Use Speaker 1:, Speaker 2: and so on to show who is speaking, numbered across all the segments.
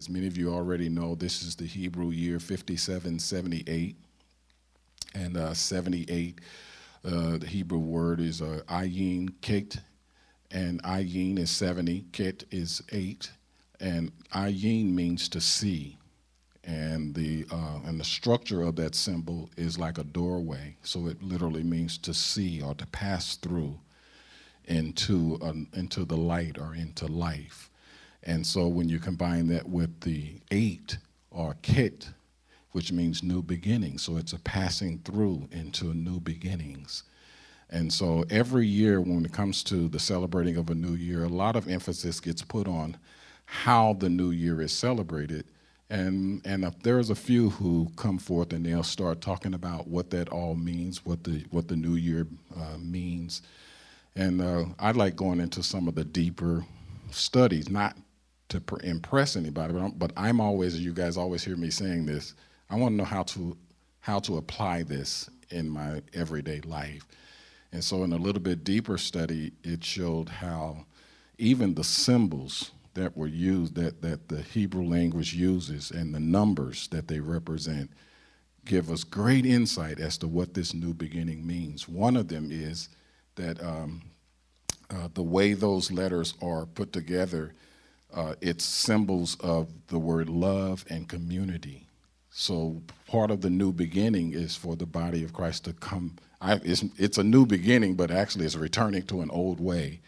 Speaker 1: As many of you already know, this is the Hebrew year 5778. And uh, 78, uh, the Hebrew word is uh, ayin kit, and ayin is 70, kit is 8, and ayin means to see. And the, uh, and the structure of that symbol is like a doorway, so it literally means to see or to pass through into, into the light or into life. And so when you combine that with the eight or kit, which means new beginnings, so it's a passing through into new beginnings. And so every year, when it comes to the celebrating of a new year, a lot of emphasis gets put on how the new year is celebrated. And, and there's a few who come forth and they'll start talking about what that all means, what the, what the new year uh, means. And uh, I like going into some of the deeper studies, not to pr- impress anybody, but I'm, but I'm always, you guys always hear me saying this, I want to know how to, how to apply this in my everyday life. And so, in a little bit deeper study, it showed how even the symbols that were used, that, that the Hebrew language uses, and the numbers that they represent, give us great insight as to what this new beginning means. One of them is that um, uh, the way those letters are put together uh, it's symbols of the word love and community. So part of the new beginning is for the body of Christ to come. I, it's, it's a new beginning, but actually it's returning to an old way.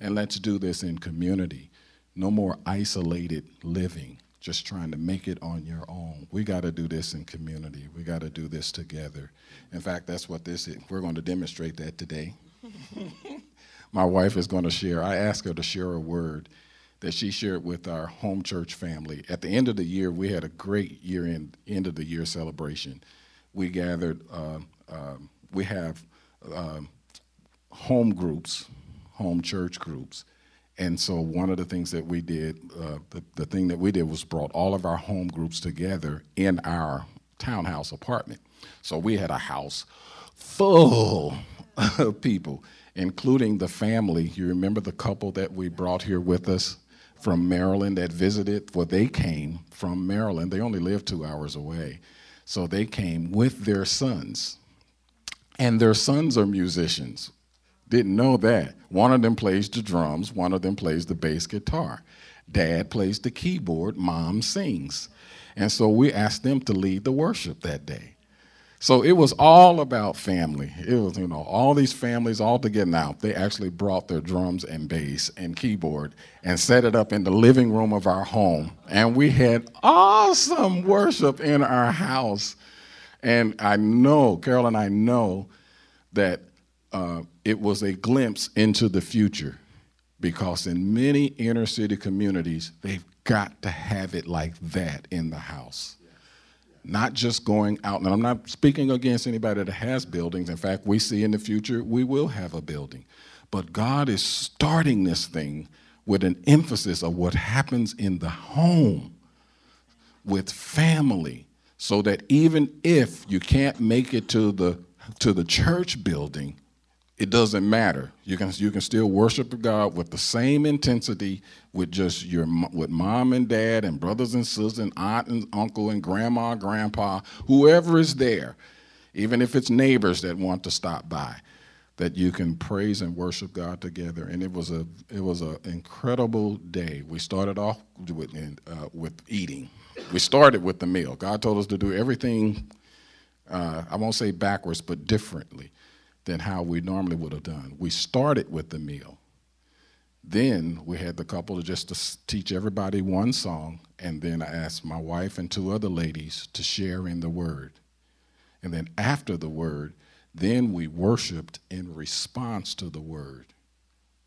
Speaker 1: And let's do this in community. No more isolated living, just trying to make it on your own. We got to do this in community. We got to do this together. In fact, that's what this is. We're going to demonstrate that today. My wife is going to share. I asked her to share a word that she shared with our home church family. At the end of the year, we had a great year end, end of the year celebration. We gathered, uh, we have uh, home groups, home church groups. And so one of the things that we did, uh, the, the thing that we did was brought all of our home groups together in our townhouse apartment. So we had a house full of people, including the family. You remember the couple that we brought here with us? From Maryland that visited. Well, they came from Maryland. They only live two hours away. So they came with their sons. And their sons are musicians. Didn't know that. One of them plays the drums, one of them plays the bass guitar. Dad plays the keyboard, mom sings. And so we asked them to lead the worship that day. So it was all about family. It was, you know, all these families all together now. They actually brought their drums and bass and keyboard and set it up in the living room of our home. And we had awesome worship in our house. And I know, Carol and I know that uh, it was a glimpse into the future because in many inner city communities, they've got to have it like that in the house not just going out. And I'm not speaking against anybody that has buildings. In fact, we see in the future we will have a building. But God is starting this thing with an emphasis of what happens in the home with family so that even if you can't make it to the to the church building it doesn't matter. You can you can still worship God with the same intensity with just your with mom and dad and brothers and sisters and aunt and uncle and grandma, grandpa, whoever is there, even if it's neighbors that want to stop by, that you can praise and worship God together. And it was a it was an incredible day. We started off with uh, with eating. We started with the meal. God told us to do everything. Uh, I won't say backwards, but differently than how we normally would have done. We started with the meal. Then we had the couple just to teach everybody one song, and then I asked my wife and two other ladies to share in the word. And then after the word, then we worshiped in response to the word.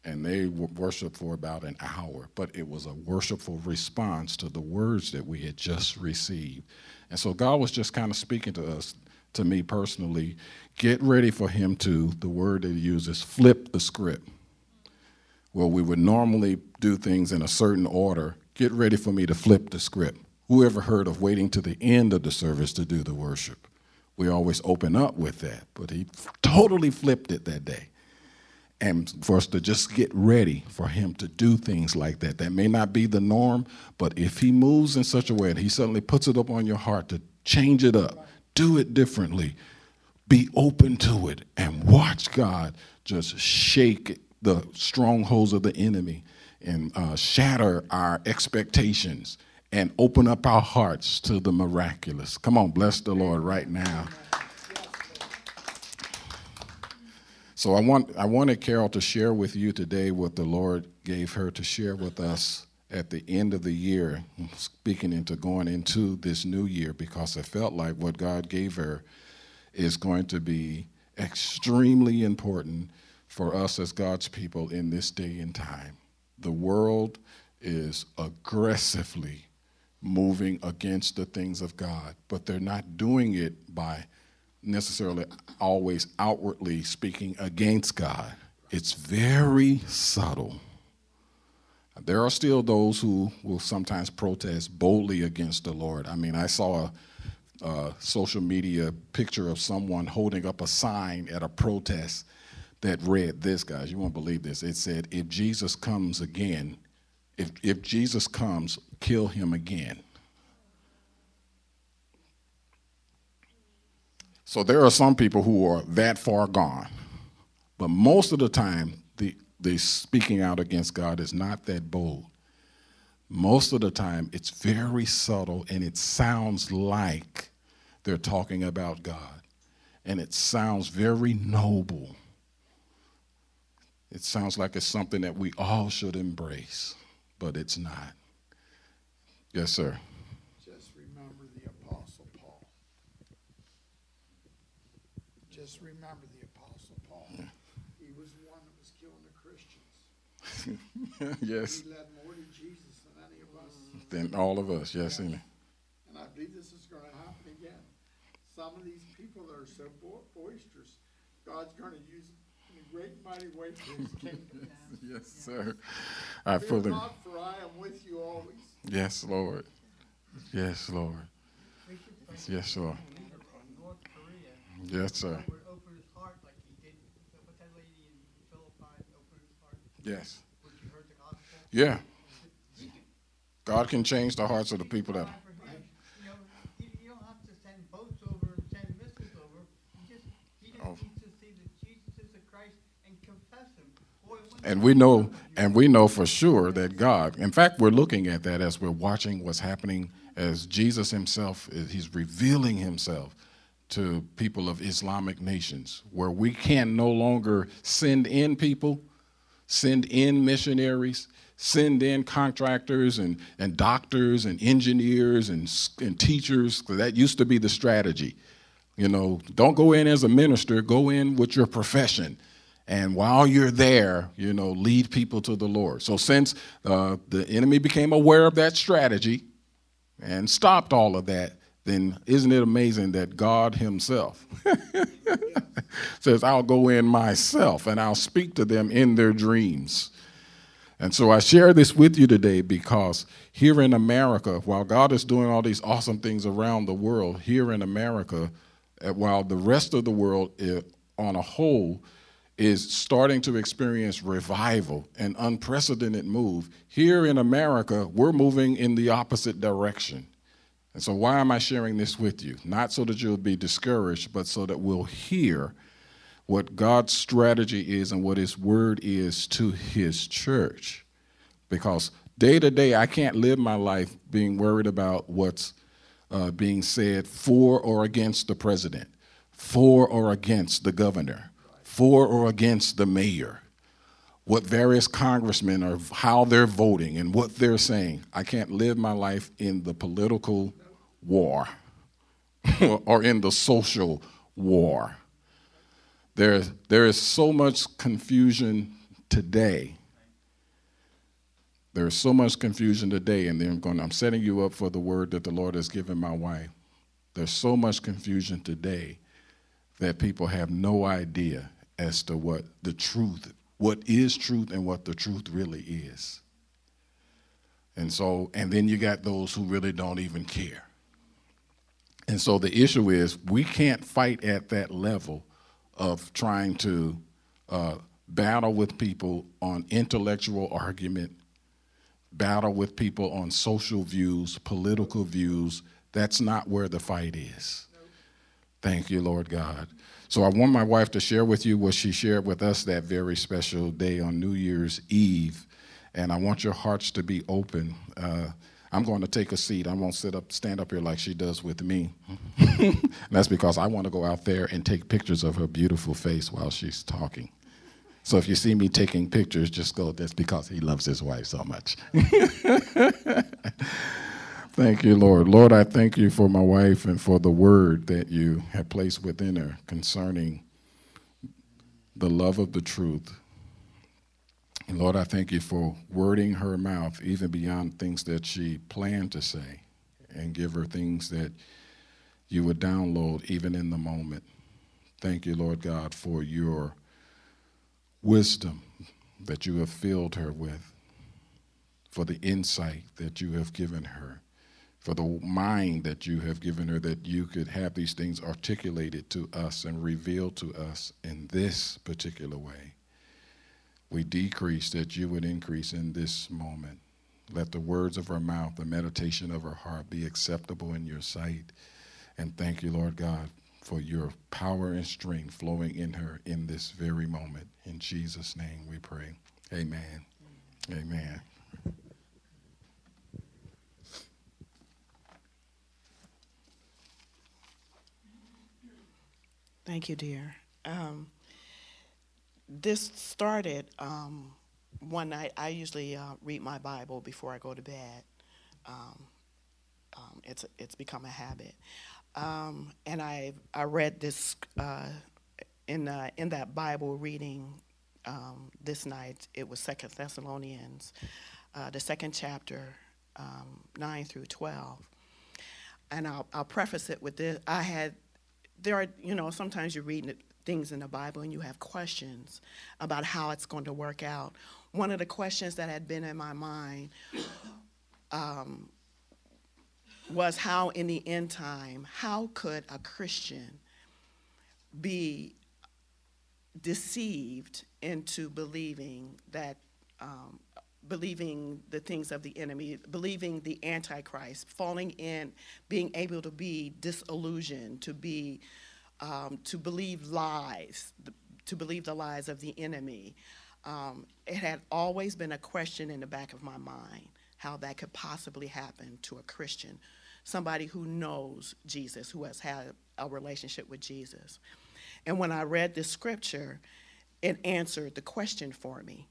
Speaker 1: And they worshiped for about an hour, but it was a worshipful response to the words that we had just received. And so God was just kind of speaking to us to me personally, get ready for him to, the word that he uses, flip the script. Well, we would normally do things in a certain order. Get ready for me to flip the script. Whoever heard of waiting to the end of the service to do the worship? We always open up with that, but he totally flipped it that day. and for us to just get ready for him to do things like that. That may not be the norm, but if he moves in such a way that he suddenly puts it up on your heart to change it up, do it differently, be open to it, and watch God just shake the strongholds of the enemy and uh, shatter our expectations and open up our hearts to the miraculous. Come on, bless the Lord right now. So I want I wanted Carol to share with you today what the Lord gave her to share with us at the end of the year, speaking into going into this new year, because I felt like what God gave her is going to be extremely important for us as God's people in this day and time. The world is aggressively moving against the things of God, but they're not doing it by necessarily always outwardly speaking against God. It's very subtle. There are still those who will sometimes protest boldly against the Lord. I mean, I saw a, a social media picture of someone holding up a sign at a protest that read this, guys. You won't believe this. It said, If Jesus comes again, if, if Jesus comes, kill him again. So there are some people who are that far gone. But most of the time, the, the speaking out against God is not that bold. Most of the time, it's very subtle and it sounds like they're talking about God. And it sounds very noble. It sounds like it's something that we all should embrace, but it's not. Yes, sir.
Speaker 2: just remember the Apostle Paul. Just remember the Apostle Paul. Yeah. He was the one that was killing the Christians.
Speaker 1: yes.
Speaker 2: He led more to Jesus than any of us.
Speaker 1: Than all of us, yes,
Speaker 2: And I believe this is going to happen again. Some of these people that are so bo- boisterous, God's going to use in a great mighty way for his kingdom.
Speaker 1: yes, sir. I
Speaker 2: Fear
Speaker 1: fully.
Speaker 2: not, for I am with you always.
Speaker 1: Yes, Lord. Yes, Lord. Yes, Lord.
Speaker 3: North Korea.
Speaker 1: Yes, sir.
Speaker 3: Would open his heart like he did with that lady in Philippines, open his heart.
Speaker 1: Yes.
Speaker 3: When she heard the gospel.
Speaker 1: Yeah. God can change the hearts of the people that.
Speaker 3: Pray for him. You know, you, you don't have to send boats over and send missiles over. You just, he just
Speaker 1: Oh.
Speaker 3: needs to see that Jesus is the Christ and confess him. Boy, when
Speaker 1: And we know, and we know for sure that God, in fact, we're looking at that as we're watching what's happening as Jesus himself, is- he's revealing himself to people of Islamic nations, where we can no longer send in people, send in missionaries, send in contractors and, and doctors and engineers and, and teachers, that used to be the strategy. You know, don't go in as a minister, go in with your profession. And while you're there, you know, lead people to the Lord. So since uh, the enemy became aware of that strategy and stopped all of that, then isn't it amazing that God Himself says, I'll go in myself and I'll speak to them in their dreams. And so I share this with you today because here in America, while God is doing all these awesome things around the world, here in America, uh, while the rest of the world on a whole is starting to experience revival and unprecedented move, here in America, we're moving in the opposite direction. And so, why am I sharing this with you? Not so that you'll be discouraged, but so that we'll hear what God's strategy is and what His word is to His church. Because day to day, I can't live my life being worried about what's uh, being said for or against the president, for or against the governor, for or against the mayor, what various congressmen are, how they're voting and what they're saying. I can't live my life in the political war or in the social war. There, there is so much confusion today. There is so much confusion today, and I'm, going, I'm setting you up for the word that the Lord has given my wife. There's so much confusion today that people have no idea as to what the truth, what is truth, and what the truth really is. And so, and then you got those who really don't even care. And so the issue is we can't fight at that level of trying to uh, battle with people on intellectual argument, battle with people on social views, political views. That's not where the fight is. Thank you, Lord God. So I want my wife to share with you what she shared with us that very special day on New Year's Eve. And I want your hearts to be open. Uh, I'm going to take a seat. I won't sit up, stand up here like she does with me. that's because I want to go out there and take pictures of her beautiful face while she's talking. So if you see me taking pictures, just go, that's because he loves his wife so much. thank you, Lord. Lord, I thank you for my wife and for the word that you have placed within her concerning the love of the truth and Lord, I thank you for wording her mouth even beyond things that she planned to say and give her things that you would download even in the moment. Thank you, Lord God, for your wisdom that you have filled her with, for the insight that you have given her, for the mind that you have given her that you could have these things articulated to us and revealed to us in this particular way we decrease that you would increase in this moment. Let the words of our mouth, the meditation of our heart be acceptable in your sight. And thank you, Lord God, for your power and strength flowing in her in this very moment. In Jesus' name we pray. Amen. Amen.
Speaker 4: Thank you, dear. Um, this started um, one night. I usually uh, read my Bible before I go to bed. Um, um, it's it's become a habit, um, and I I read this uh, in uh, in that Bible reading um, this night. It was Second Thessalonians, uh, the second chapter, nine through twelve, and I'll I'll preface it with this. I had there are you know sometimes you're reading things in the Bible and you have questions about how it's going to work out. One of the questions that had been in my mind um, was how, in the end time, how could a Christian be deceived into believing that um, believing the things of the enemy, believing the Antichrist, falling in, being able to be disillusioned, to be um, to believe lies, to believe the lies of the enemy. Um, it had always been a question in the back of my mind how that could possibly happen to a Christian, somebody who knows Jesus, who has had a relationship with Jesus. And when I read this scripture, it answered the question for me.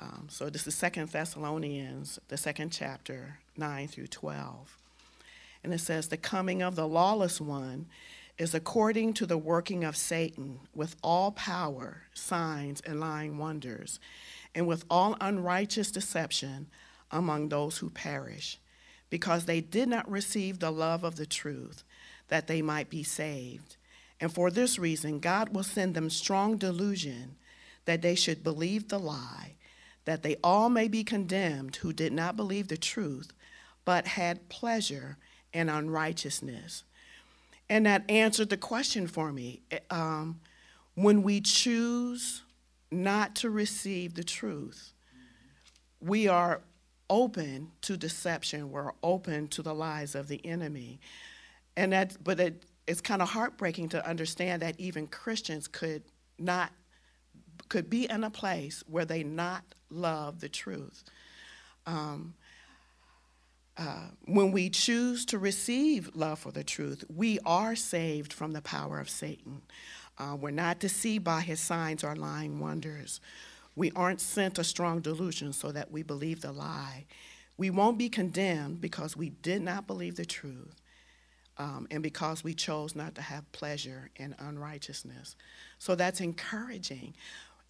Speaker 4: Um, so this is Second Thessalonians, the second chapter, 9 through 12. And it says, The coming of the lawless one is according to the working of Satan with all power, signs, and lying wonders, and with all unrighteous deception among those who perish, because they did not receive the love of the truth, that they might be saved. And for this reason, God will send them strong delusion that they should believe the lie, that they all may be condemned who did not believe the truth, but had pleasure in unrighteousness and that answered the question for me. Um, when we choose not to receive the truth, we are open to deception. We're open to the lies of the enemy. And that, but it, it's kind of heartbreaking to understand that even Christians could not, could be in a place where they not love the truth. Um, uh, when we choose to receive love for the truth, we are saved from the power of Satan. Uh, we're not deceived by his signs or lying wonders. We aren't sent a strong delusion so that we believe the lie. We won't be condemned because we did not believe the truth um, and because we chose not to have pleasure in unrighteousness. So that's encouraging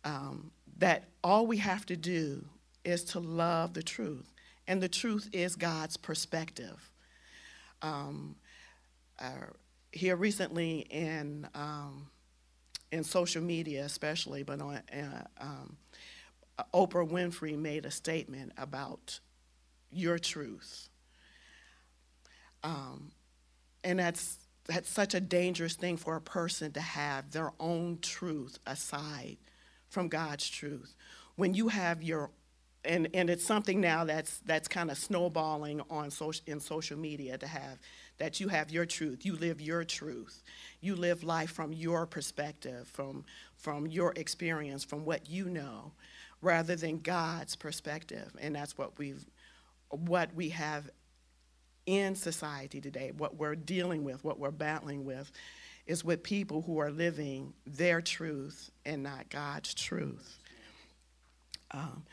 Speaker 4: um, that all we have to do is to love the truth and the truth is God's perspective. Um, uh, here recently in um, in social media, especially, but on uh, um, Oprah Winfrey made a statement about your truth, um, and that's that's such a dangerous thing for a person to have their own truth aside from God's truth. When you have your and, and it's something now that's that's kind of snowballing on social in social media to have that you have your truth you live your truth you live life from your perspective from from your experience from what you know rather than god's perspective and that's what we've what we have in society today what we're dealing with what we're battling with is with people who are living their truth and not god's truth um,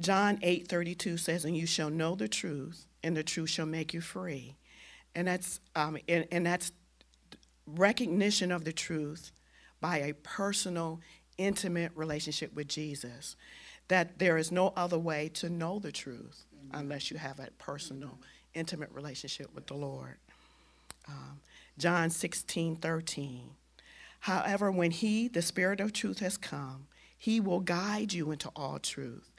Speaker 4: John 8 32 says, And you shall know the truth, and the truth shall make you free. And that's, um, and, and that's recognition of the truth by a personal, intimate relationship with Jesus. That there is no other way to know the truth unless you have a personal, intimate relationship with the Lord. Um, John 16 13. However, when He, the Spirit of truth, has come, He will guide you into all truth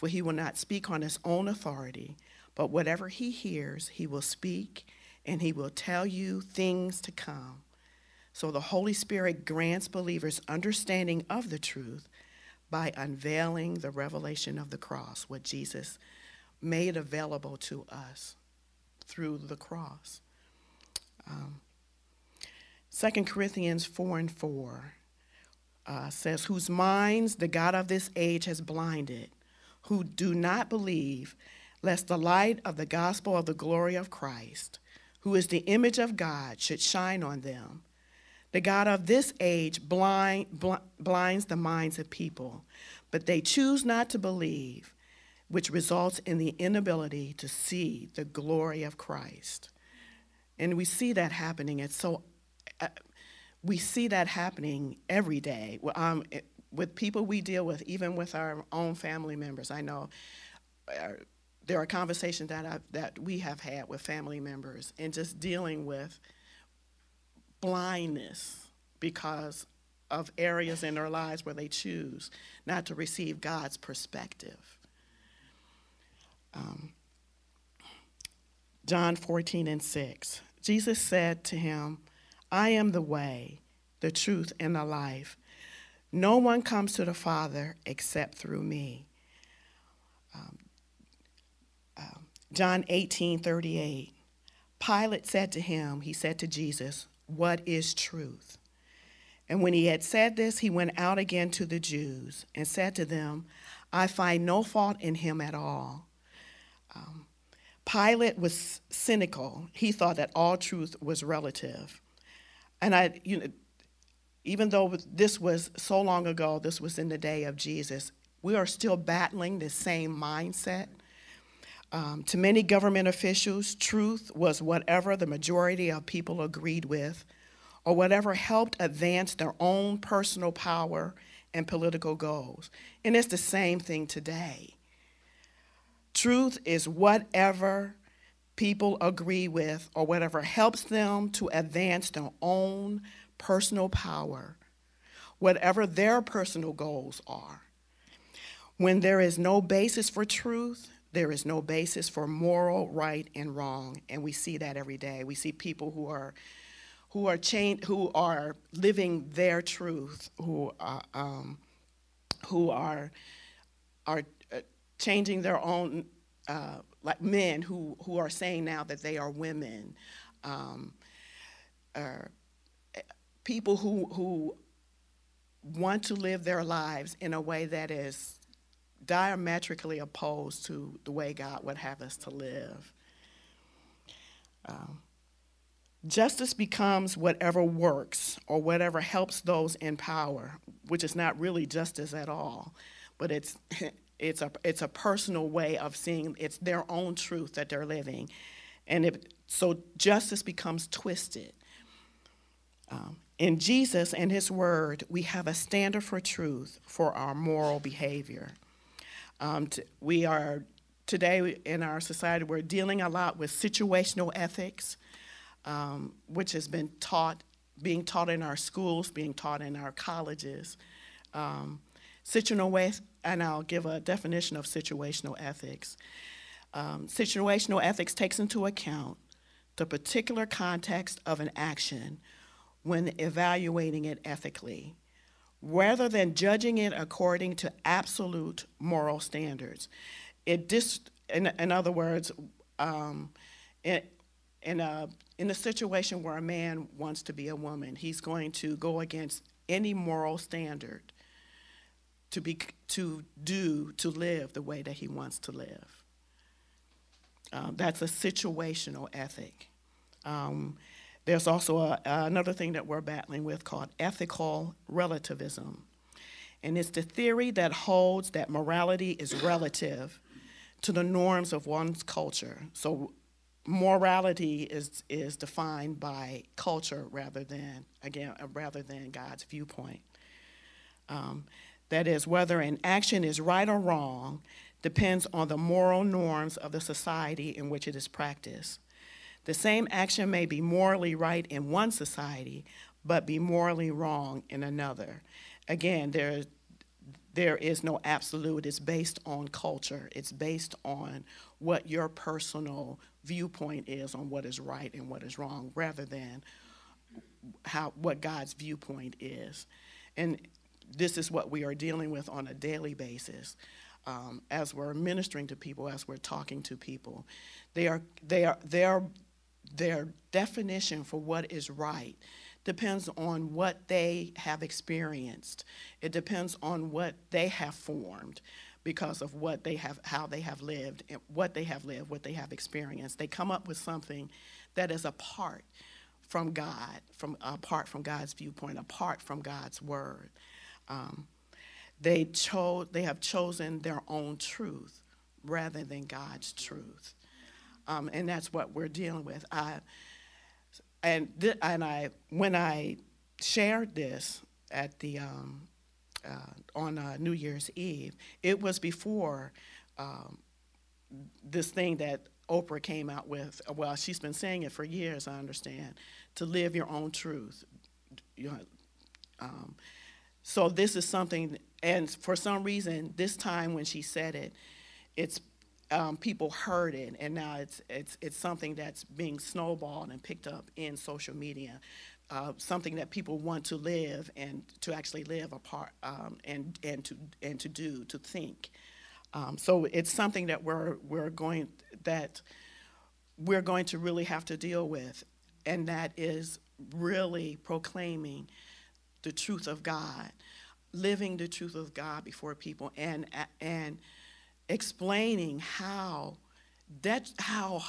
Speaker 4: for he will not speak on his own authority, but whatever he hears, he will speak, and he will tell you things to come. So the Holy Spirit grants believers understanding of the truth by unveiling the revelation of the cross, what Jesus made available to us through the cross. Um, 2 Corinthians 4 and 4 uh, says, Whose minds the God of this age has blinded who do not believe, lest the light of the gospel of the glory of Christ, who is the image of God, should shine on them. The God of this age blind, bl- blinds the minds of people, but they choose not to believe, which results in the inability to see the glory of Christ. And we see that happening. It's so, uh, we see that happening every day. Um, with people we deal with, even with our own family members. I know uh, there are conversations that I, that we have had with family members, and just dealing with blindness because of areas in their lives where they choose not to receive God's perspective. Um, John 14 and 6. Jesus said to him, I am the way, the truth, and the life. No one comes to the Father except through me. Um, um, John 18 38. Pilate said to him, He said to Jesus, What is truth? And when he had said this, he went out again to the Jews and said to them, I find no fault in him at all. Um, Pilate was cynical. He thought that all truth was relative. And I, you know, even though this was so long ago, this was in the day of Jesus, we are still battling the same mindset. Um, to many government officials, truth was whatever the majority of people agreed with or whatever helped advance their own personal power and political goals. And it's the same thing today. Truth is whatever people agree with or whatever helps them to advance their own personal power, whatever their personal goals are. When there is no basis for truth, there is no basis for moral right and wrong, and we see that every day. We see people who are who are chained, who are living their truth, who are, um, who are are uh, changing their own, uh, like men who who are saying now that they are women. Um, uh, people who, who want to live their lives in a way that is diametrically opposed to the way God would have us to live. Um, justice becomes whatever works or whatever helps those in power, which is not really justice at all, but it's it's a it's a personal way of seeing it's their own truth that they're living, and it, so justice becomes twisted. Um, in Jesus and His Word, we have a standard for truth for our moral behavior. Um, t- we are, today in our society, we're dealing a lot with situational ethics, um, which has been taught, being taught in our schools, being taught in our colleges. Um, situational, and I'll give a definition of situational ethics. Um, situational ethics takes into account the particular context of an action when evaluating it ethically, rather than judging it according to absolute moral standards. It dis, in, in other words, um, in, in, a, in a situation where a man wants to be a woman, he's going to go against any moral standard to, be, to do, to live the way that he wants to live. Um, that's a situational ethic. Um, there's also a, another thing that we're battling with called ethical relativism. And it's the theory that holds that morality is relative to the norms of one's culture. So morality is, is defined by culture rather than, again, uh, rather than God's viewpoint. Um, that is, whether an action is right or wrong depends on the moral norms of the society in which it is practiced. The same action may be morally right in one society, but be morally wrong in another. Again, there, there is no absolute. It's based on culture, it's based on what your personal viewpoint is on what is right and what is wrong, rather than how, what God's viewpoint is. And this is what we are dealing with on a daily basis. Um, as we're ministering to people, as we're talking to people, they are, they are, they are their definition for what is right depends on what they have experienced. It depends on what they have formed because of what they have how they have lived what they have lived what they have experienced they come up with something that is apart from god from apart from god's viewpoint apart from god's word um, they chose they have chosen their own truth rather than god's truth um, and that's what we're dealing with. I, and th- and I when I shared this at the um, uh, on uh, New Year's Eve, it was before um, this thing that Oprah came out with. Well, she's been saying it for years. I understand to live your own truth. You know, um, so this is something, and for some reason, this time when she said it, it's um, people heard it, and now it's, it's, it's something that's being snowballed and picked up in social media. Uh, something that people want to live and to actually live apart um, and, and, to, and to do, to think. Um, so it's something that we're, we're going that we're going to really have to deal with, and that is really proclaiming the truth of God, living the truth of God before people, and and explaining how that how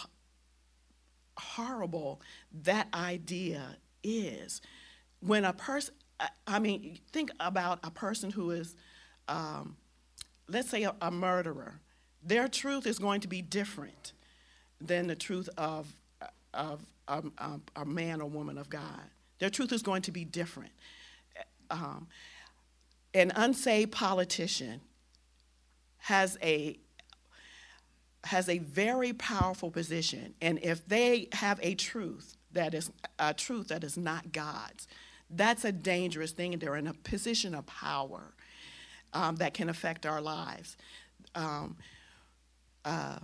Speaker 4: horrible that idea is. When a person i mean think about a person who is um, let's say a, a, murderer. Their truth is going to be different than the truth of, of um, um, a man or woman of god. Their truth is going to be different um, an unsaved politician has a has a very powerful position. And if they have a truth that is a truth that is not god's that's a dangerous thing. They're in a position of power um, that can affect our lives. Um, uh,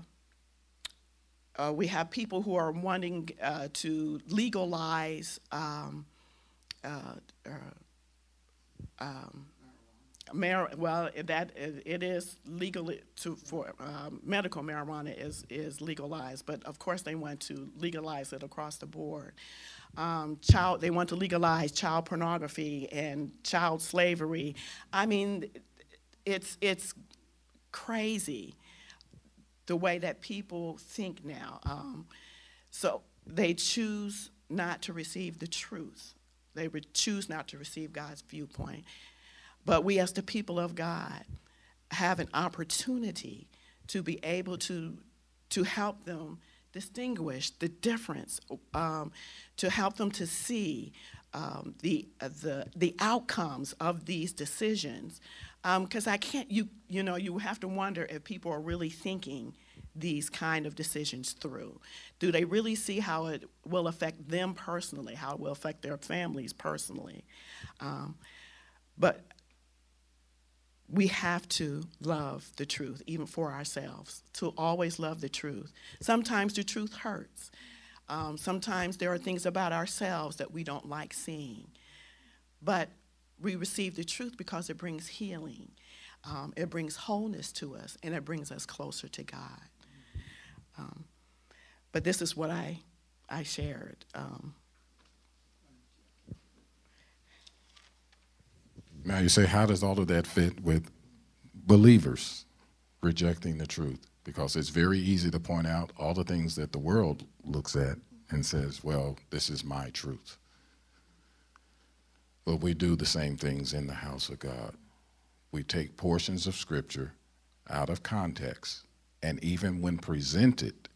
Speaker 4: uh, we have people who are wanting uh, to legalize um, uh, uh, um, Mar- well, that it is legal to for um, medical marijuana is is legalized, but of course they want to legalize it across the board. Um, child, they want to legalize child pornography and child slavery. I mean, it's it's crazy the way that people think now. Um, so they choose not to receive the truth. They would choose not to receive God's viewpoint. But we, as the people of God, have an opportunity to be able to, to help them distinguish the difference, um, to help them to see um, the, uh, the, the outcomes of these decisions. Because um, I can't, you, you know, you have to wonder if people are really thinking these kind of decisions through. Do they really see how it will affect them personally, how it will affect their families personally? Um, but we have to love the truth, even for ourselves, to always love the truth. Sometimes the truth hurts. Um, sometimes there are things about ourselves that we don't like seeing. But we receive the truth because it brings healing, um, it brings wholeness to us, and it brings us closer to God. Um, but this is what I, I shared. Um,
Speaker 1: Now you say, how does all of that fit with believers rejecting the truth? Because it's very easy to point out all the things that the world looks at and says, well, this is my truth. But we do the same things in the house of God. We take portions of Scripture out of context, and even when presented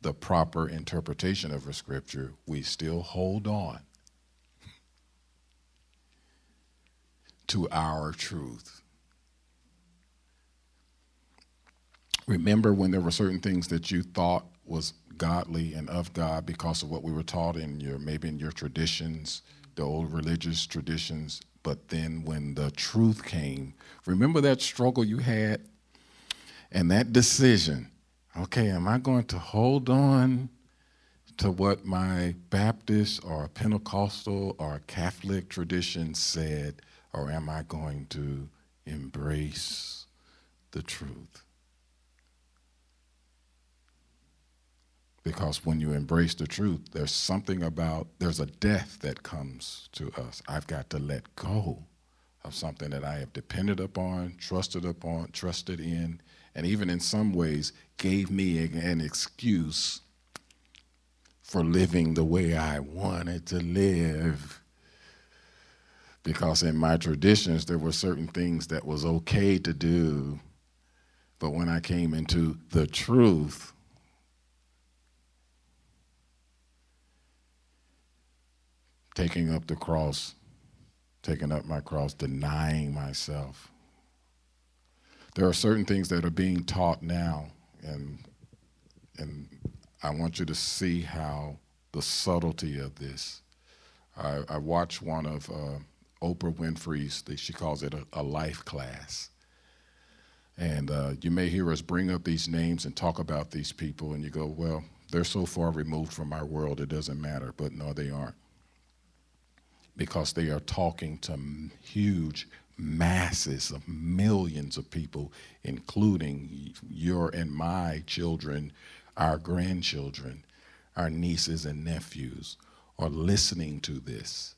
Speaker 1: the proper interpretation of a Scripture, we still hold on to our truth. Remember when there were certain things that you thought was godly and of God because of what we were taught in your maybe in your traditions, the old religious traditions, but then when the truth came, remember that struggle you had and that decision. Okay, am I going to hold on to what my Baptist or Pentecostal or Catholic tradition said? or am I going to embrace the truth? Because when you embrace the truth, there's something about, there's a death that comes to us. I've got to let go of something that I have depended upon, trusted upon, trusted in, and even in some ways gave me an excuse for living the way I wanted to live. Because in my traditions there were certain things that was okay to do but when i came into the truth taking up the cross taking up my cross denying myself there are certain things that are being taught now and and i want you to see how the subtlety of this i, I watched one of uh, Oprah Winfrey's, she calls it a, a life class. And uh, you may hear us bring up these names and talk about these people, and you go, well, they're so far removed from our world, it doesn't matter. But no, they aren't. Because they are talking to huge masses of millions of people, including your and my children, our grandchildren, our nieces and nephews, are listening to this.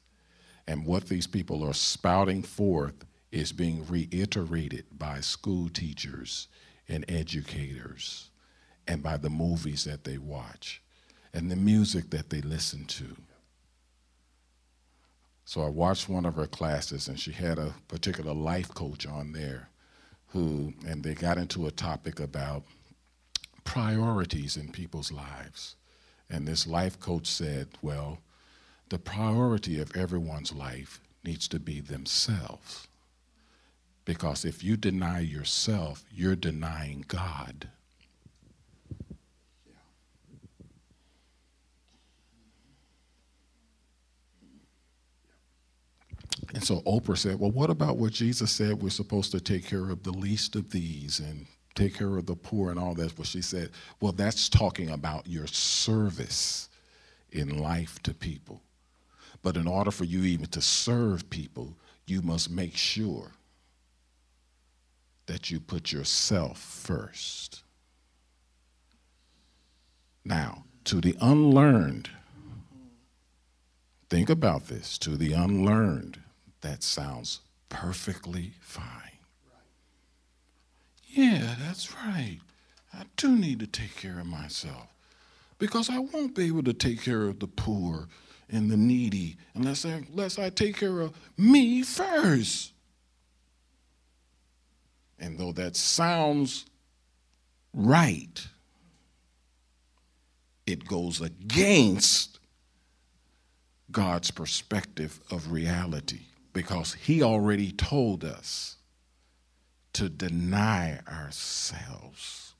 Speaker 1: And what these people are spouting forth is being reiterated by school teachers and educators and by the movies that they watch and the music that they listen to. So I watched one of her classes and she had a particular life coach on there who, and they got into a topic about priorities in people's lives. And this life coach said, well, the priority of everyone's life needs to be themselves. Because if you deny yourself, you're denying God. And so Oprah said, Well, what about what Jesus said we're supposed to take care of the least of these and take care of the poor and all that? Well, she said, Well, that's talking about your service in life to people. But in order for you even to serve people, you must make sure that you put yourself first. Now, to the unlearned, think about this. To the unlearned, that sounds perfectly fine. Yeah, that's right. I do need to take care of myself because I won't be able to take care of the poor and the needy unless I, unless I take care of me first. And though that sounds right, it goes against God's perspective of reality because He already told us to deny ourselves.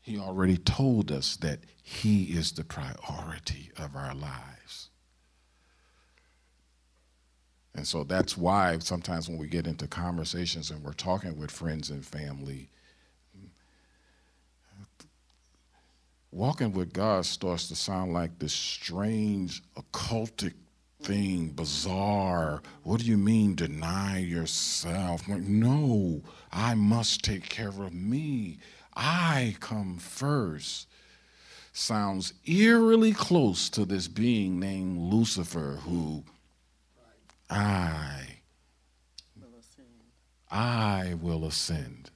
Speaker 1: He already told us that He is the priority of our lives. And so that's why sometimes when we get into conversations and we're talking with friends and family, walking with God starts to sound like this strange, occultic thing, bizarre. What do you mean deny yourself? Like, no, I must take care of me. I come first. Sounds eerily close to this being named Lucifer who I I will ascend.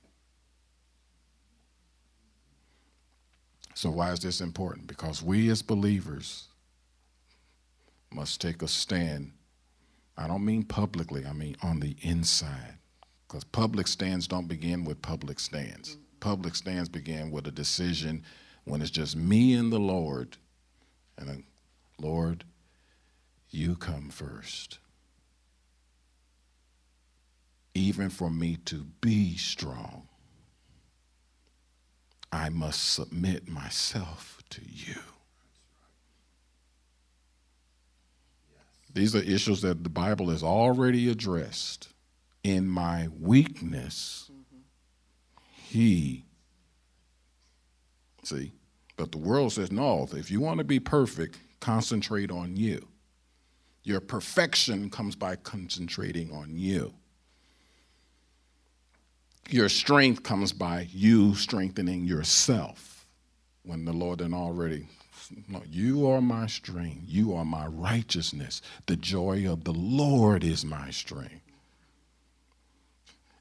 Speaker 1: So, why is this important? Because we as believers must take a stand. I don't mean publicly, I mean on the inside. Because public stands don't begin with public stands. Public stands begin with a decision when it's just me and the Lord. And then, Lord, you come first. Even for me to be strong, I must submit myself to you. These are issues that the Bible has already addressed. In my weakness, he. See? But the world says, no, if you want to be perfect, concentrate on you. Your perfection comes by concentrating on you. Your strength comes by you strengthening yourself. When the Lord had already you are my strength. You are my righteousness. The joy of the Lord is my strength.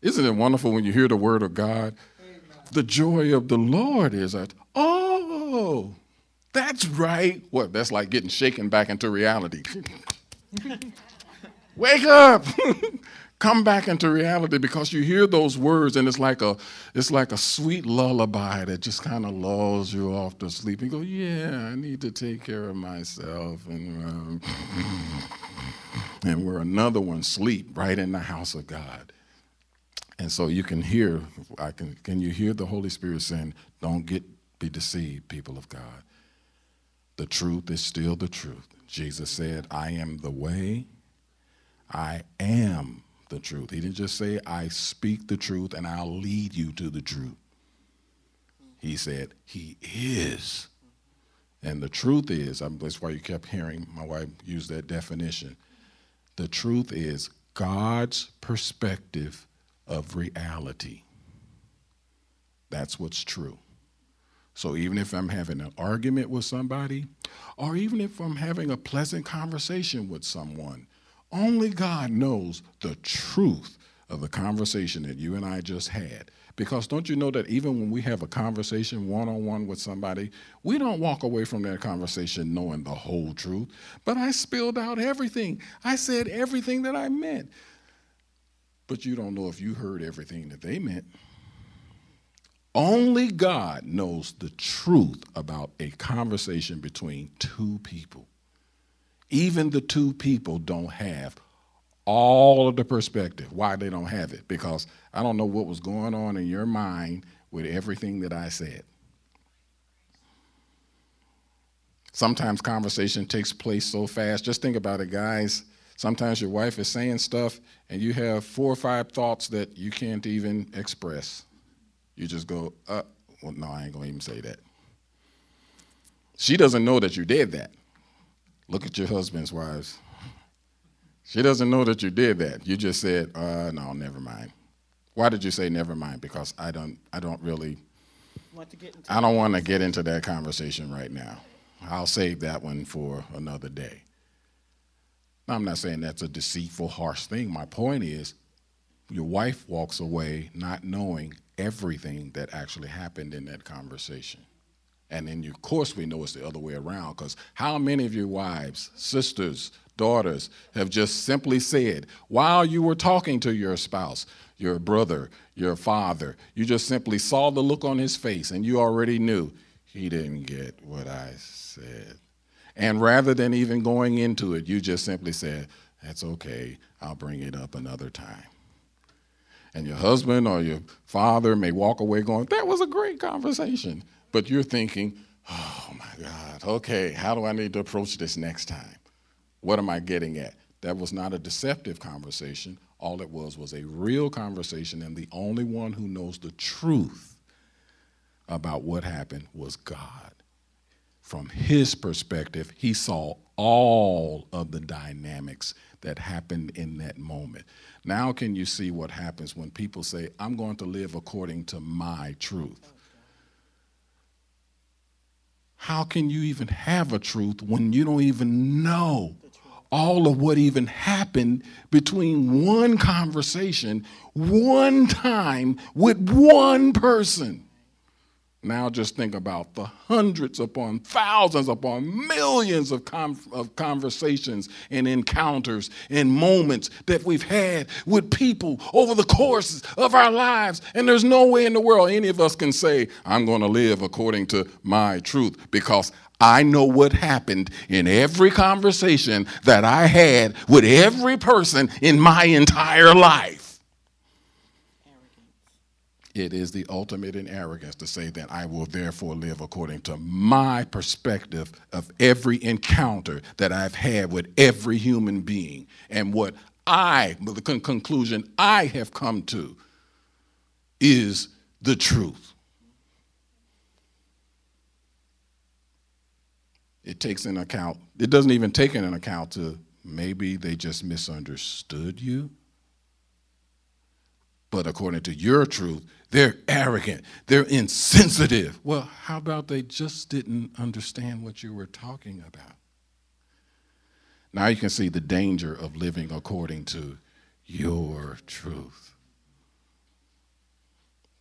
Speaker 1: Isn't it wonderful when you hear the word of God? Amen. The joy of the Lord is that, oh, that's right. What? That's like getting shaken back into reality. Wake up! come back into reality because you hear those words and it's like a it's like a sweet lullaby that just kind of lulls you off to sleep. You go, yeah, I need to take care of myself, and um, and where another one sleep right in the house of God. And so you can hear, I can can you hear the Holy Spirit saying, "Don't get be deceived, people of God. The truth is still the truth." Jesus said, "I am the way." I am the truth. He didn't just say, I speak the truth and I'll lead you to the truth. He said, He is. And the truth is, that's why you kept hearing my wife use that definition. The truth is God's perspective of reality. That's what's true. So even if I'm having an argument with somebody, or even if I'm having a pleasant conversation with someone, only God knows the truth of the conversation that you and I just had. Because don't you know that even when we have a conversation one on one with somebody, we don't walk away from that conversation knowing the whole truth. But I spilled out everything. I said everything that I meant. But you don't know if you heard everything that they meant. Only God knows the truth about a conversation between two people even the two people don't have all of the perspective. Why they don't have it? Because I don't know what was going on in your mind with everything that I said. Sometimes conversation takes place so fast. Just think about it, guys. Sometimes your wife is saying stuff and you have four or five thoughts that you can't even express. You just go, uh, well, no, I ain't gonna even say that. She doesn't know that you did that. Look at your husband's wives. She doesn't know that you did that. You just said, uh, no, never mind. Why did you say never mind? Because I don't, I don't really, want to get into I don't want to get into that conversation right now. I'll save that one for another day. Now, I'm not saying that's a deceitful, harsh thing. My point is, your wife walks away not knowing everything that actually happened in that conversation. And then, of course, we know it's the other way around because how many of your wives, sisters, daughters have just simply said, while you were talking to your spouse, your brother, your father, you just simply saw the look on his face and you already knew he didn't get what I said. And rather than even going into it, you just simply said, That's okay, I'll bring it up another time. And your husband or your father may walk away going, That was a great conversation. But you're thinking, oh my God, okay, how do I need to approach this next time? What am I getting at? That was not a deceptive conversation. All it was was a real conversation, and the only one who knows the truth about what happened was God. from his perspective, he saw all of the dynamics that happened in that moment. Now, can you see what happens when people say, I'm going to live according to my truth? How can you even have a truth when you don't even know all of what even happened between one conversation, one time with one person? Now just think about the hundreds upon thousands upon millions of, com- of conversations and encounters and moments that we've had with people over the course of our lives. And there's no way in the world any of us can say, I'm going to live according to my truth because I know what happened in every conversation that I had with every person in my entire life. It is the ultimate in arrogance to say that I will therefore live according to my perspective of every encounter that I've had with every human being and what I, the con- conclusion I have come to is the truth. It takes in account, it doesn't even take in account to maybe they just misunderstood you. But according to your truth, they're arrogant. They're insensitive. Well, how about they just didn't understand what you were talking about? Now you can see the danger of living according to your truth.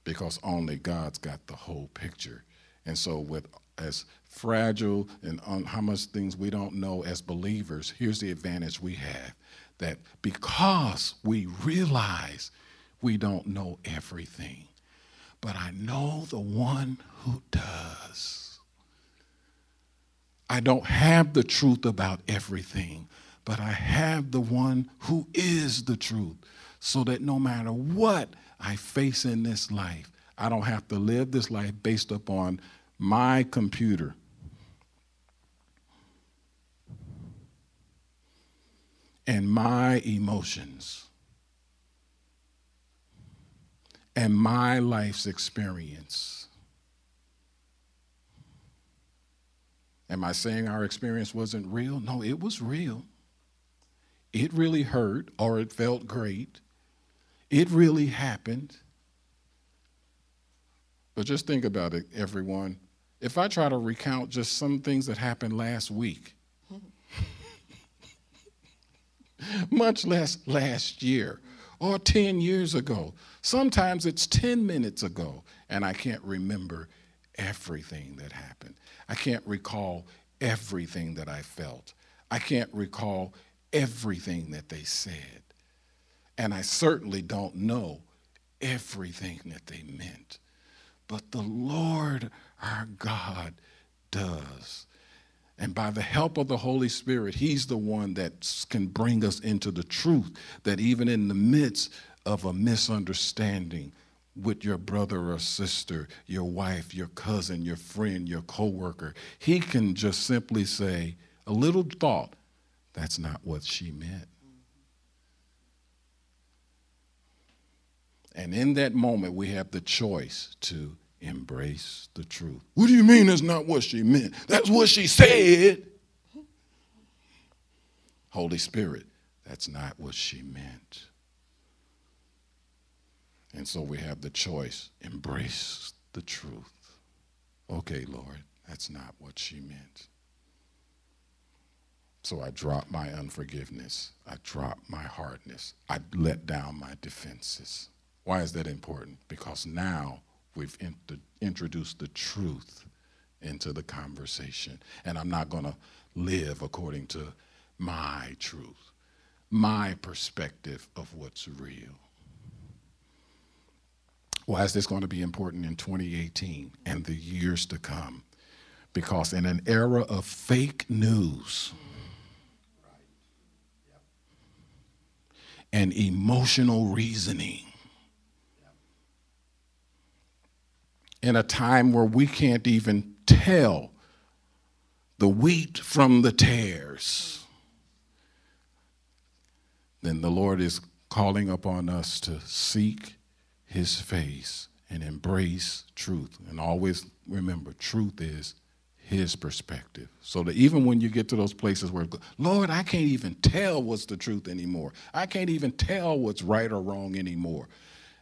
Speaker 1: Because only God's got the whole picture. And so, with as fragile and on how much things we don't know as believers, here's the advantage we have that because we realize we don't know everything, but I know the one who does. I don't have the truth about everything, but I have the one who is the truth, so that no matter what I face in this life, I don't have to live this life based upon my computer. And my emotions. And my life's experience. Am I saying our experience wasn't real? No, it was real. It really hurt or it felt great. It really happened. But just think about it, everyone. If I try to recount just some things that happened last week, much less last year, or 10 years ago. Sometimes it's 10 minutes ago, and I can't remember everything that happened. I can't recall everything that I felt. I can't recall everything that they said. And I certainly don't know everything that they meant. But the Lord our God does. And by the help of the Holy Spirit, He's the one that can bring us into the truth that even in the midst of a misunderstanding with your brother or sister, your wife, your cousin, your friend, your coworker, He can just simply say, a little thought, that's not what she meant. And in that moment, we have the choice to embrace the truth. What do you mean that's not what she meant? That's what she said. Holy Spirit, that's not what she meant. And so we have the choice embrace the truth. Okay, Lord, that's not what she meant. So I drop my unforgiveness. I drop my hardness. I let down my defenses. Why is that important? Because now we've introduced the truth into the conversation. And I'm not going to live according to my truth, my perspective of what's real. Why is this going to be important in 2018 and the years to come? Because in an era of fake news and emotional reasoning, in a time where we can't even tell the wheat from the tares, then the Lord is calling upon us to seek his face and embrace truth. And always remember, truth is his perspective. So that even when you get to those places where, Lord, I can't even tell what's the truth anymore. I can't even tell what's right or wrong anymore.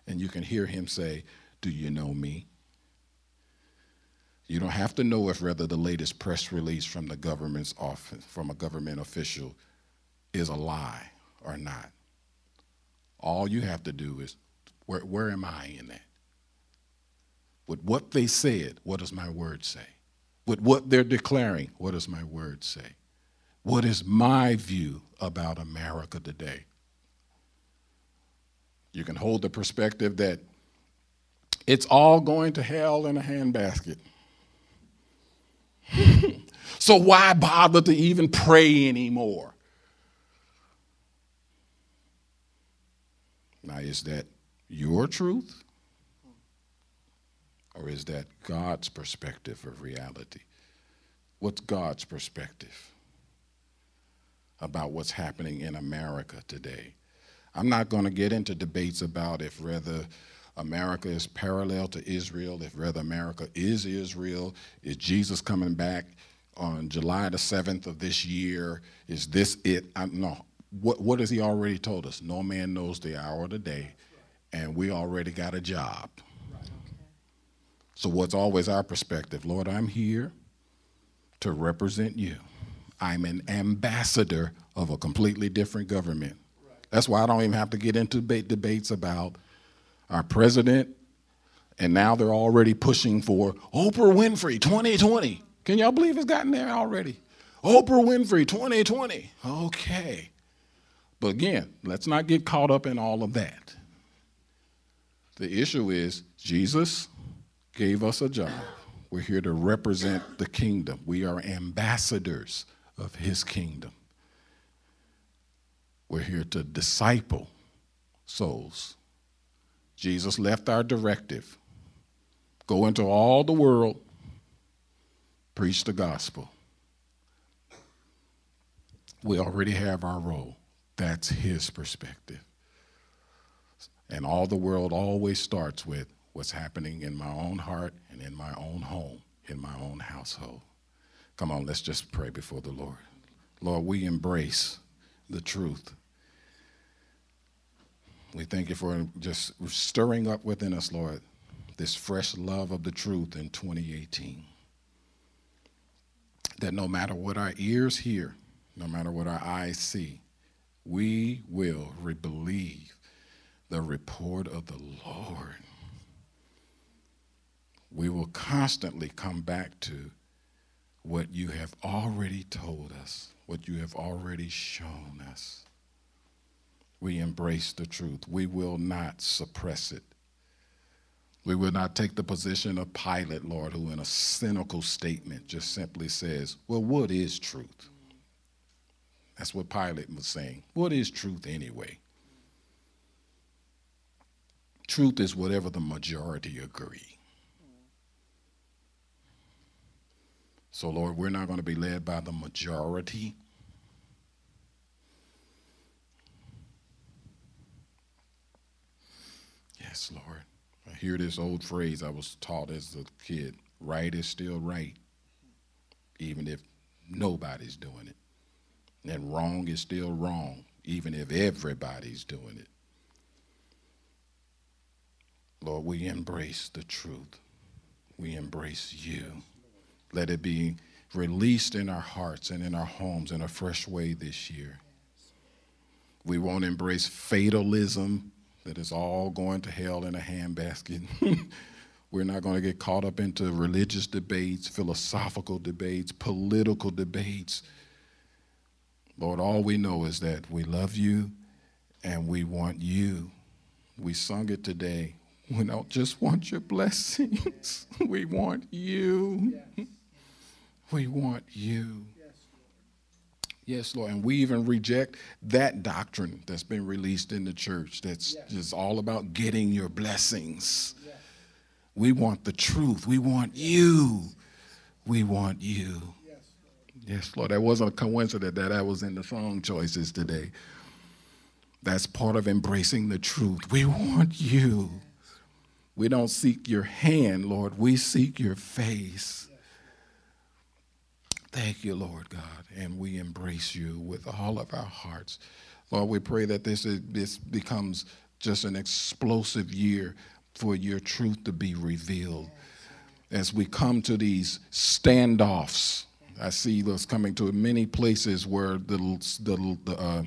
Speaker 1: And you can hear him say, Do you know me? You don't have to know if whether the latest press release from the government's office, from a government official, is a lie or not. All you have to do is, where, where am I in that? With what they said, what does my word say? With what they're declaring, what does my word say? What is my view about America today? You can hold the perspective that it's all going to hell in a handbasket. so why bother to even pray anymore? Now, is that your truth? Or is that God's perspective of reality? What's God's perspective about what's happening in America today? I'm not going to get into debates about if whether America is parallel to Israel, if rather America is Israel, is Jesus coming back on July the 7th of this year? Is this it? I, no. What, what has he already told us? No man knows the hour of the day, and we already got a job. So, what's always our perspective? Lord, I'm here to represent you. I'm an ambassador of a completely different government. That's why I don't even have to get into debate, debates about our president, and now they're already pushing for Oprah Winfrey 2020. Can y'all believe it's gotten there already? Oprah Winfrey 2020. Okay. But again, let's not get caught up in all of that. The issue is Jesus gave us a job. We're here to represent the kingdom. We are ambassadors of his kingdom. We're here to disciple souls. Jesus left our directive go into all the world, preach the gospel. We already have our role. That's his perspective. And all the world always starts with what's happening in my own heart and in my own home, in my own household. Come on, let's just pray before the Lord. Lord, we embrace the truth. We thank you for just stirring up within us, Lord, this fresh love of the truth in 2018. That no matter what our ears hear, no matter what our eyes see, we will believe the report of the Lord we will constantly come back to what you have already told us, what you have already shown us. We embrace the truth. We will not suppress it. We will not take the position of Pilate, Lord, who in a cynical statement just simply says, Well, what is truth? That's what Pilate was saying. What is truth anyway? Truth is whatever the majority agree. So, Lord, we're not going to be led by the majority. Yes, Lord. I hear this old phrase I was taught as a kid right is still right, even if nobody's doing it. And wrong is still wrong, even if everybody's doing it. Lord, we embrace the truth. We embrace you. Let it be released in our hearts and in our homes in a fresh way this year. We won't embrace fatalism that is all going to hell in a handbasket. We're not going to get caught up into religious debates, philosophical debates, political debates. Lord, all we know is that we love you and we want you. We sung it today. We don't just want your blessings, we want you. Yes. We want you. Yes, Lord. And we even reject that doctrine that's been released in the church that's yes. just all about getting your blessings. Yes. We want the truth. We want you. We want you. Yes, Lord. Yes, Lord. That wasn't a coincidence that I was in the song choices today. That's part of embracing the truth. We want you. We don't seek your hand, Lord. We seek your face. Thank you, Lord God. And we embrace you with all of our hearts. Lord, we pray that this, is, this becomes just an explosive year for your truth to be revealed. As we come to these standoffs, I see us coming to many places where the, the, the, uh,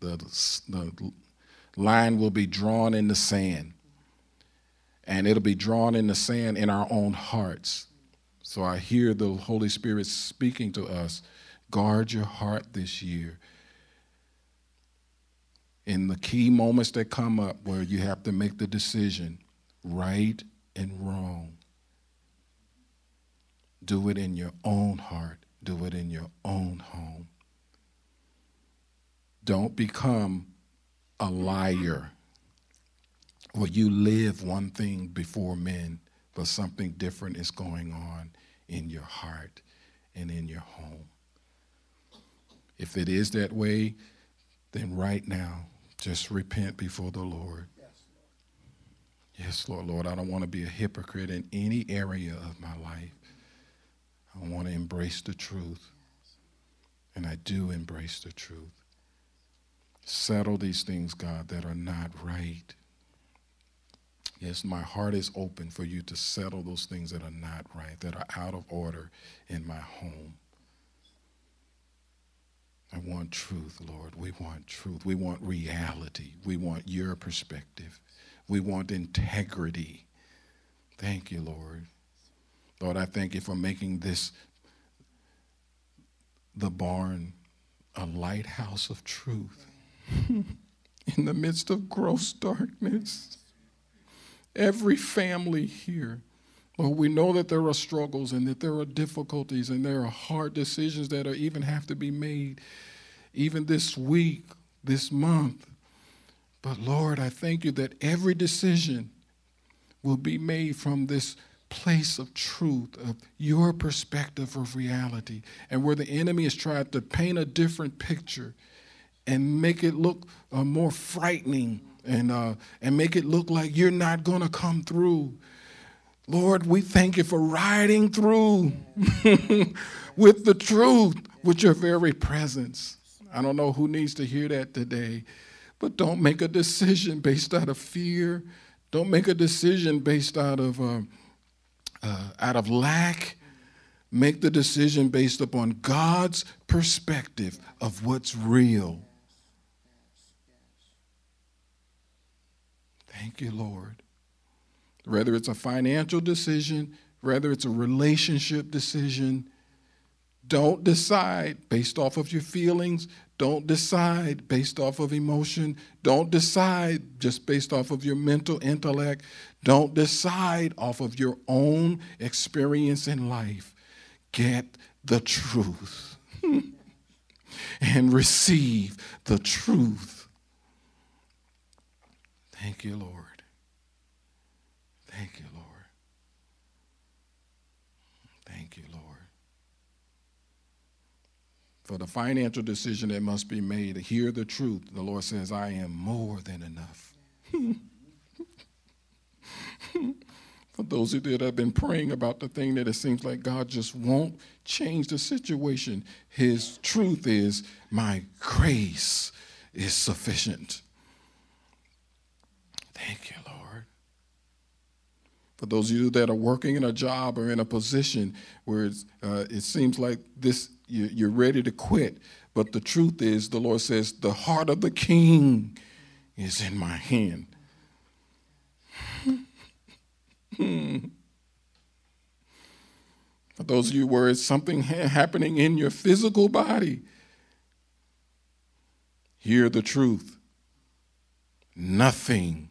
Speaker 1: the, the line will be drawn in the sand. And it'll be drawn in the sand in our own hearts. So I hear the Holy Spirit speaking to us guard your heart this year. In the key moments that come up where you have to make the decision, right and wrong, do it in your own heart, do it in your own home. Don't become a liar where you live one thing before men, but something different is going on in your heart and in your home. If it is that way, then right now, just repent before the Lord. Yes, Lord. Lord, I don't want to be a hypocrite in any area of my life. I want to embrace the truth. And I do embrace the truth. Settle these things, God, that are not right. Yes, my heart is open for you to settle those things that are not right, that are out of order in my home. I want truth, Lord. We want truth. We want reality. We want your perspective. We want integrity. Thank you, Lord. Lord, I thank you for making this the barn a lighthouse of truth in the midst of gross darkness. Every family here, Lord, we know that there are struggles and that there are difficulties and there are hard decisions that are even have to be made, even this week, this month. But Lord, I thank you that every decision will be made from this place of truth, of your perspective of reality, and where the enemy has tried to paint a different picture and make it look uh, more frightening and, uh, and make it look like you're not going to come through. Lord, we thank you for riding through with the truth, with your very presence. I don't know who needs to hear that today, but don't make a decision based out of fear. Don't make a decision based out of, uh, uh, out of lack. Make the decision based upon God's perspective of what's real. Thank you, Lord. Whether it's a financial decision, whether it's a relationship decision, don't decide based off of your feelings. Don't decide based off of emotion. Don't decide just based off of your mental intellect. Don't decide off of your own experience in life. Get the truth and receive the truth Thank you, Lord. Thank you, Lord. Thank you, Lord. For the financial decision that must be made, to hear the truth, the Lord says, I am more than enough. For those of you that have been praying about the thing that it seems like God just won't change the situation, His truth is, My grace is sufficient. Thank you, Lord. For those of you that are working in a job or in a position where uh, it seems like this, you, you're ready to quit, but the truth is, the Lord says, the heart of the king is in my hand. For those of you where it's something ha- happening in your physical body, hear the truth. Nothing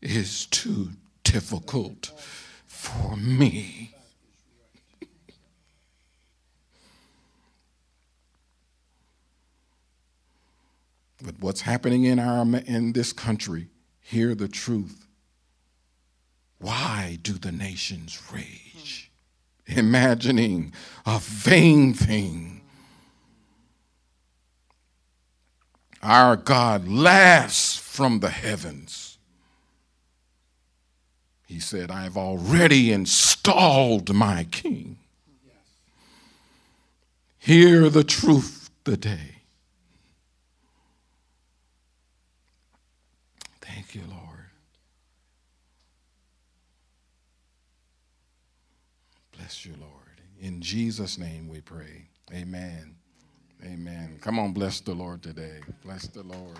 Speaker 1: is too difficult for me. but what's happening in our in this country, hear the truth. Why do the nations rage? Imagining a vain thing. Our God laughs from the heavens. He said, I have already installed my king. hear the truth today. Thank you, Lord. Bless you, Lord. In Jesus' name we pray. Amen. Amen. Come on, bless the Lord today. Bless the Lord.